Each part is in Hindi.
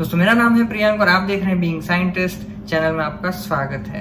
दोस्तों, मेरा नाम है प्रियांक और आप देख रहे हैं बीइंग साइंटिस्ट चैनल में आपका स्वागत है।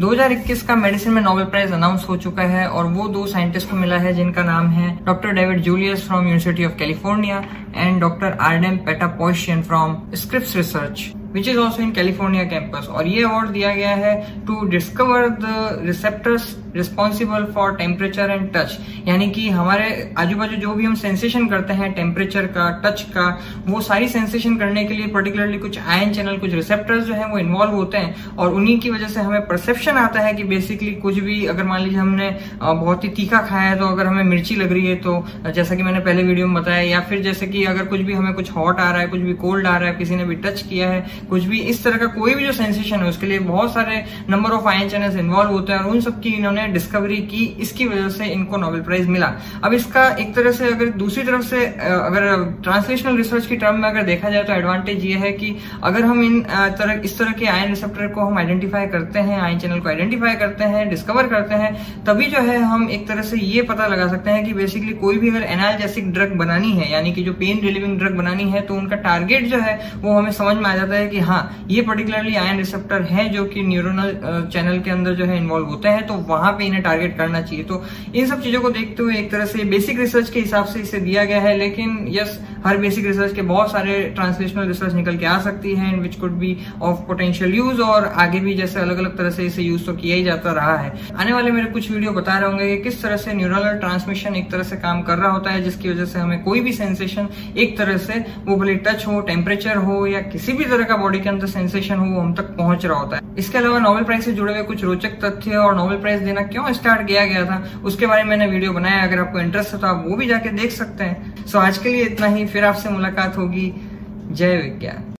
2021 का मेडिसिन में नोबेल प्राइज अनाउंस हो चुका है और वो दो साइंटिस्ट को मिला है जिनका नाम है doctor David Julius from university of California and doctor Ardem Patapoutian from Scripps research which is also in California campus और ये अवार्ड दिया गया है to discover the receptors responsible for temperature and touch यानी कि हमारे आजू बाजू जो भी हम सेंसेशन करते हैं टेम्परेचर का टच का, वो सारी सेंसेशन करने के लिए पर्टिकुलरली कुछ आयन चैनल कुछ रिसेप्टर्स जो है वो इन्वॉल्व होते हैं और उन्हीं की वजह से हमें परसेप्शन आता है कि बेसिकली कुछ भी अगर मान लीजिए हमने बहुत ही तीखा खाया है तो अगर हमें मिर्ची लग रही है तो जैसा कि मैंने पहले वीडियो में बताया या फिर जैसे कि अगर कुछ भी हमें कुछ हॉट आ रहा है, कुछ भी कोल्ड आ रहा है, किसी ने भी टच किया है, कुछ भी इस तरह का कोई भी जो सेंसेशन है उसके लिए बहुत सारे number of ion channels involve होते हैं और उन सबकी इन्होंने डिस्कवरी की, इसकी वजह से इनको नोबेल प्राइज मिला। अब इसका एक तरह से अगर दूसरी तरफ़ से अगर ट्रांसलेशनल रिसर्च की टर्म में अगर देखा जाए तो एडवांटेज ये है कि अगर हम इन तरह, इस तरह के आयन रिसेप्टर को हम आइडेंटिफाई करते हैं आयन चैनल को आइडेंटिफाई करते हैं डिस्कवर करते हैं, तभी जो है हम एक तरह से ये पता लगा सकते हैं कि बेसिकली कोई भी अगर एनालजेसिक ड्रग बनानी है, यानी कि जो पेन रिलीविंग ड्रग बनानी है तो उनका टारगेट जो है वो हमें समझ में आ जाता है कि हाँ ये पर्टिकुलरली आयन रिसेप्टर है जो कि न्यूरोनल चैनल के अंदर जो है इन्वॉल्व होते हैं तो वहाँ पे इन्हें टारगेट करना चाहिए। तो इन सब चीज़ों को देखते हुए एक तरह से बेसिक रिसर्च के हिसाब से इसे दिया गया है, लेकिन यस हर बेसिक रिसर्च के बहुत सारे ट्रांसलेशनल रिसर्च निकल के आ सकती है and which could be of potential use और आगे भी जैसे अलग अलग तरह से इसे यूज़ तो किया ही जाता रहा है। आने वाले मेरे कुछ वीडियो बता रहे होंगे कि किस तरह से न्यूरल ट्रांसमिशन एक तरह से काम कर रहा होता है, जिसकी वजह से हमें कोई भी सेंसेशन एक तरह से वो भले टच हो टेम्परेचर हो, या किसी भी तरह का बॉडी के अंदर सेंसेशन हो, वो हम तक पहुँच रहा होता है। इसके अलावा नोबेल प्राइज से जुड़े हुए कुछ रोचक तथ्य और नोबेल प्राइज देना क्यों स्टार्ट किया गया था? उसके बारे में मैंने वीडियो बनाया। अगर आपको इंटरेस्ट है तो आप वो भी जाके देख सकते हैं। सो आज के लिए इतना ही। फिर आपसे मुलाकात होगी। जय विज्ञान।